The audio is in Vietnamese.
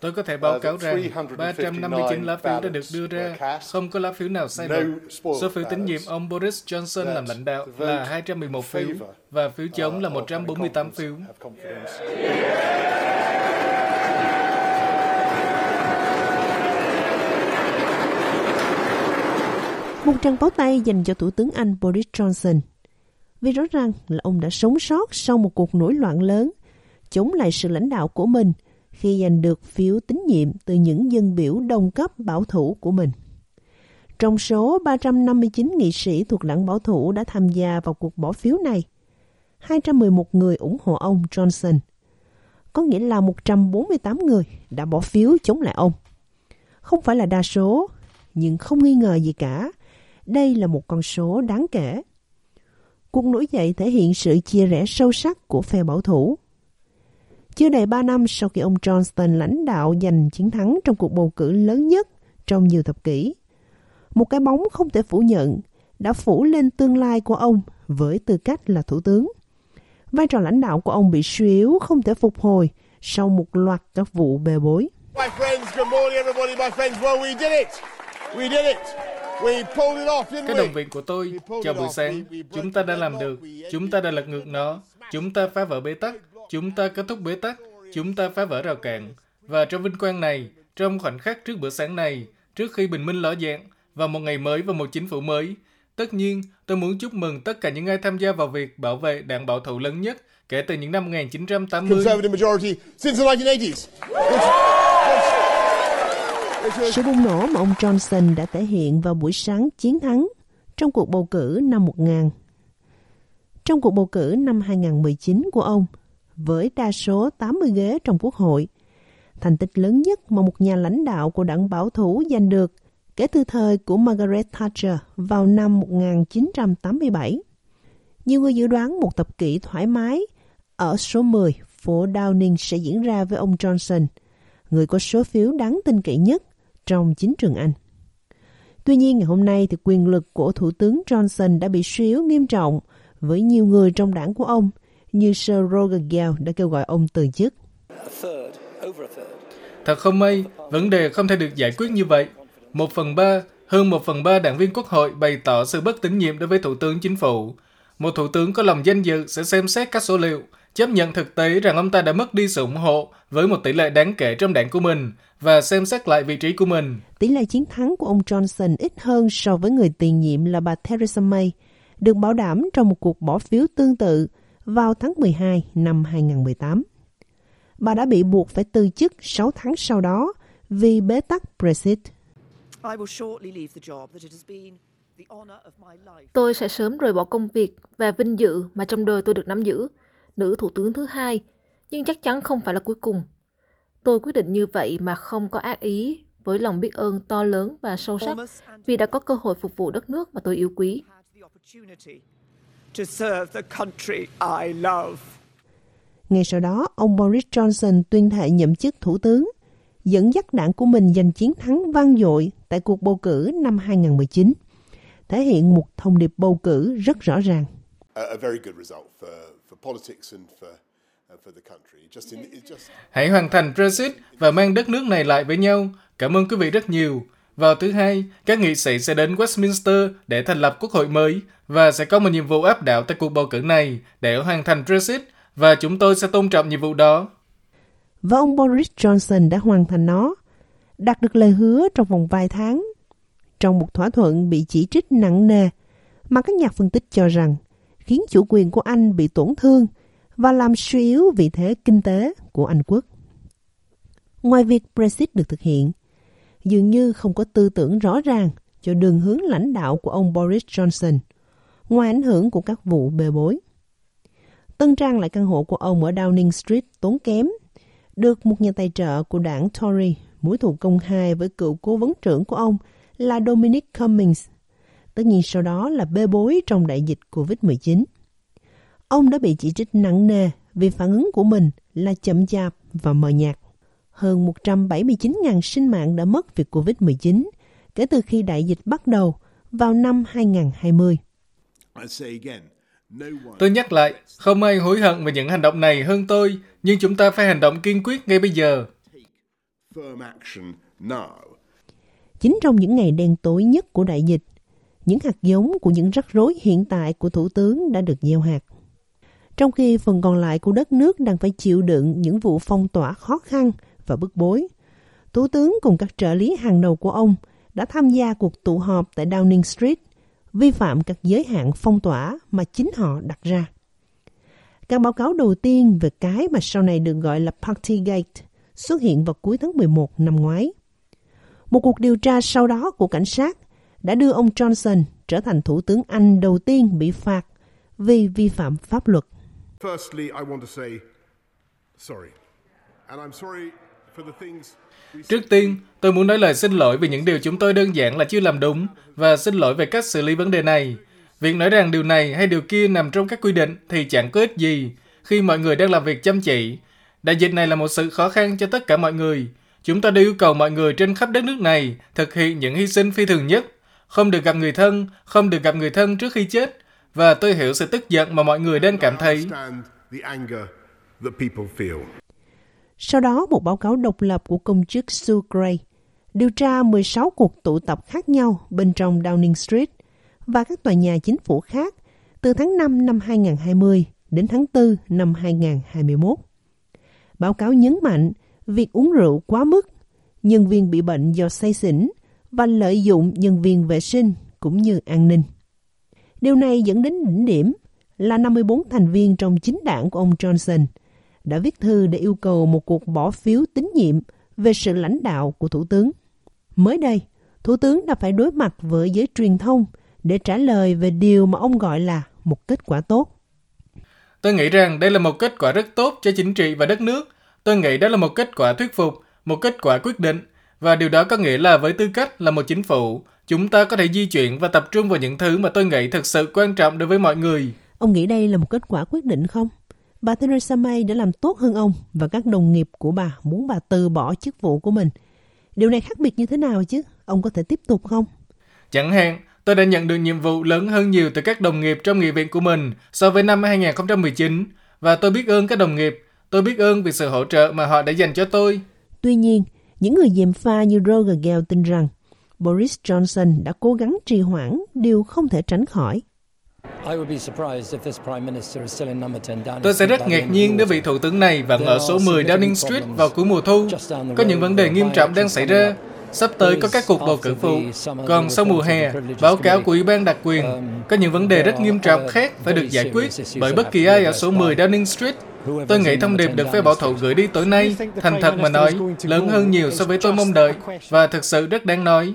Tôi có thể báo cáo rằng 359 lá phiếu đã được đưa ra, không có lá phiếu nào sai lệch. Số phiếu tín nhiệm ông Boris Johnson làm lãnh đạo là 211 phiếu và phiếu chống là 148 phiếu. Một trang báo tay dành cho Thủ tướng Anh Boris Johnson. Vì rõ ràng là ông đã sống sót sau một cuộc nổi loạn lớn, chống lại sự lãnh đạo của mình khi giành được phiếu tín nhiệm từ những dân biểu đồng cấp bảo thủ của mình. Trong số 359 nghị sĩ thuộc đảng bảo thủ đã tham gia vào cuộc bỏ phiếu này, 211 người ủng hộ ông Johnson. Có nghĩa là 148 người đã bỏ phiếu chống lại ông. Không phải là đa số, nhưng không nghi ngờ gì cả. Đây là một con số đáng kể. Cuộc nổi dậy thể hiện sự chia rẽ sâu sắc của phe bảo thủ. Chưa đầy 3 năm sau khi ông Johnston lãnh đạo giành chiến thắng trong cuộc bầu cử lớn nhất trong nhiều thập kỷ, một cái bóng không thể phủ nhận đã phủ lên tương lai của ông với tư cách là thủ tướng. Vai trò lãnh đạo của ông bị suy yếu không thể phục hồi sau một loạt các vụ bê bối. My friends, good morning everybody, my friends. Well, we did it. We did it. Cái đồng viện của tôi, chào buổi sáng, chúng ta đã làm được, chúng ta đã lật ngược nó, chúng ta phá vỡ bế tắc, chúng ta kết thúc bế tắc, chúng ta phá vỡ rào cản. Và trong vinh quang này, trong khoảnh khắc trước bữa sáng này, trước khi bình minh ló dạng, và một ngày mới và một chính phủ mới, tất nhiên tôi muốn chúc mừng tất cả những ai tham gia vào việc bảo vệ đảng bảo thủ lớn nhất kể từ những năm 1980. Sự bùng nổ mà ông Johnson đã thể hiện vào buổi sáng chiến thắng trong cuộc bầu cử năm 1000. Trong cuộc bầu cử năm 2019 của ông, với đa số 80 ghế trong quốc hội, thành tích lớn nhất mà một nhà lãnh đạo của đảng bảo thủ giành được kể từ thời của Margaret Thatcher vào năm 1987. Nhiều người dự đoán một thập kỷ thoải mái ở số 10 phố Downing sẽ diễn ra với ông Johnson, người có số phiếu đáng tin cậy nhất trong chính trường Anh. Tuy nhiên ngày hôm nay thì quyền lực của Thủ tướng Johnson đã bị suy yếu nghiêm trọng với nhiều người trong đảng của ông như Sir Roger Gale đã kêu gọi ông từ chức. Thật không may, vấn đề không thể được giải quyết như vậy. Một phần ba, hơn một phần ba đảng viên quốc hội bày tỏ sự bất tín nhiệm đối với Thủ tướng Chính phủ. Một Thủ tướng có lòng danh dự sẽ xem xét các số liệu, chấp nhận thực tế rằng ông ta đã mất đi sự ủng hộ với một tỷ lệ đáng kể trong đảng của mình và xem xét lại vị trí của mình. Tỷ lệ chiến thắng của ông Johnson ít hơn so với người tiền nhiệm là bà Theresa May, được bảo đảm trong một cuộc bỏ phiếu tương tự vào tháng 12 năm 2018. Bà đã bị buộc phải từ chức 6 tháng sau đó vì bế tắc Brexit. Tôi sẽ sớm rời bỏ công việc và vinh dự mà trong đời tôi được nắm giữ, nữ thủ tướng thứ hai, nhưng chắc chắn không phải là cuối cùng. Tôi quyết định như vậy mà không có ác ý, với lòng biết ơn to lớn và sâu sắc vì đã có cơ hội phục vụ đất nước mà tôi yêu quý. Ngay sau đó, ông Boris Johnson tuyên thệ nhậm chức thủ tướng, dẫn dắt đảng của mình giành chiến thắng vang dội tại cuộc bầu cử năm 2019, thể hiện một thông điệp bầu cử rất rõ ràng. Hãy hoàn thành Brexit và mang đất nước này lại với nhau. Cảm ơn quý vị rất nhiều. Vào thứ hai, các nghị sĩ sẽ đến Westminster để thành lập quốc hội mới và sẽ có một nhiệm vụ áp đảo tại cuộc bầu cử này để hoàn thành Brexit và chúng tôi sẽ tôn trọng nhiệm vụ đó. Và ông Boris Johnson đã hoàn thành nó, đạt được lời hứa trong vòng vài tháng. Trong một thỏa thuận bị chỉ trích nặng nề mà các nhà phân tích cho rằng khiến chủ quyền của Anh bị tổn thương và làm suy yếu vị thế kinh tế của Anh quốc. Ngoài việc Brexit được thực hiện, dường như không có tư tưởng rõ ràng cho đường hướng lãnh đạo của ông Boris Johnson, ngoài ảnh hưởng của các vụ bê bối. Tân trang lại căn hộ của ông ở Downing Street tốn kém, được một nhà tài trợ của đảng Tory mối thù công khai với cựu cố vấn trưởng của ông là Dominic Cummings. Tất nhiên sau đó là bê bối trong đại dịch COVID-19. Ông đã bị chỉ trích nặng nề vì phản ứng của mình là chậm chạp và mờ nhạt. Hơn 179.000 sinh mạng đã mất vì COVID-19 kể từ khi đại dịch bắt đầu vào năm 2020. Tôi nhắc lại, không ai hối hận về những hành động này hơn tôi, nhưng chúng ta phải hành động kiên quyết ngay bây giờ. Chính trong những ngày đen tối nhất của đại dịch, những hạt giống của những rắc rối hiện tại của Thủ tướng đã được gieo hạt. Trong khi phần còn lại của đất nước đang phải chịu đựng những vụ phong tỏa khó khăn và bức bối, Thủ tướng cùng các trợ lý hàng đầu của ông đã tham gia cuộc tụ họp tại Downing Street, vi phạm các giới hạn phong tỏa mà chính họ đặt ra. Các báo cáo đầu tiên về cái mà sau này được gọi là Partygate xuất hiện vào cuối tháng 11 năm ngoái. Một cuộc điều tra sau đó của cảnh sát đã đưa ông Johnson trở thành thủ tướng Anh đầu tiên bị phạt vì vi phạm pháp luật. Firstly, I want to say sorry. And I'm sorry Trước tiên, tôi muốn nói lời xin lỗi vì những điều chúng tôi đơn giản là chưa làm đúng và xin lỗi về cách xử lý vấn đề này. Việc nói rằng điều này hay điều kia nằm trong các quy định thì chẳng có ích gì khi mọi người đang làm việc chăm chỉ. Đại dịch này là một sự khó khăn cho tất cả mọi người. Chúng ta đều yêu cầu mọi người trên khắp đất nước này thực hiện những hy sinh phi thường nhất, không được gặp người thân, không được gặp người thân trước khi chết. Và tôi hiểu sự tức giận mà mọi người đang cảm thấy. Sau đó, một báo cáo độc lập của công chức Sue Gray điều tra 16 cuộc tụ tập khác nhau bên trong Downing Street và các tòa nhà chính phủ khác từ tháng 5 năm 2020 đến tháng 4 năm 2021. Báo cáo nhấn mạnh việc uống rượu quá mức, nhân viên bị bệnh do say xỉn và lợi dụng nhân viên vệ sinh cũng như an ninh. Điều này dẫn đến đỉnh điểm là 54 thành viên trong chính đảng của ông Johnson đã viết thư để yêu cầu một cuộc bỏ phiếu tín nhiệm về sự lãnh đạo của Thủ tướng. Mới đây, Thủ tướng đã phải đối mặt với giới truyền thông để trả lời về điều mà ông gọi là một kết quả tốt. Tôi nghĩ rằng đây là một kết quả rất tốt cho chính trị và đất nước. Tôi nghĩ đó là một kết quả thuyết phục, một kết quả quyết định. Và điều đó có nghĩa là với tư cách là một chính phủ, chúng ta có thể di chuyển và tập trung vào những thứ mà tôi nghĩ thực sự quan trọng đối với mọi người. Ông nghĩ đây là một kết quả quyết định không? Bà Theresa May đã làm tốt hơn ông và các đồng nghiệp của bà muốn bà từ bỏ chức vụ của mình. Điều này khác biệt như thế nào chứ? Ông có thể tiếp tục không? Chẳng hạn, tôi đã nhận được nhiệm vụ lớn hơn nhiều từ các đồng nghiệp trong nghị viện của mình so với năm 2019 và tôi biết ơn các đồng nghiệp. Tôi biết ơn vì sự hỗ trợ mà họ đã dành cho tôi. Tuy nhiên, những người dèm pha như Roger Gale tin rằng Boris Johnson đã cố gắng trì hoãn điều không thể tránh khỏi. Tôi sẽ rất ngạc nhiên nếu vị thủ tướng này vẫn ở số 10 Downing Street vào cuối mùa thu. Có những vấn đề nghiêm trọng đang xảy ra. Sắp tới có các cuộc bầu cử phụ. Còn sau mùa hè, báo cáo của Ủy ban đặc quyền, um, có những vấn đề rất nghiêm trọng khác phải được giải quyết bởi bất kỳ ai ở số 10 Downing Street. Tôi nghĩ thông điệp được phe bảo thủ gửi đi tối nay, thành thật mà nói, lớn hơn nhiều so với tôi mong đợi và thực sự rất đáng nói.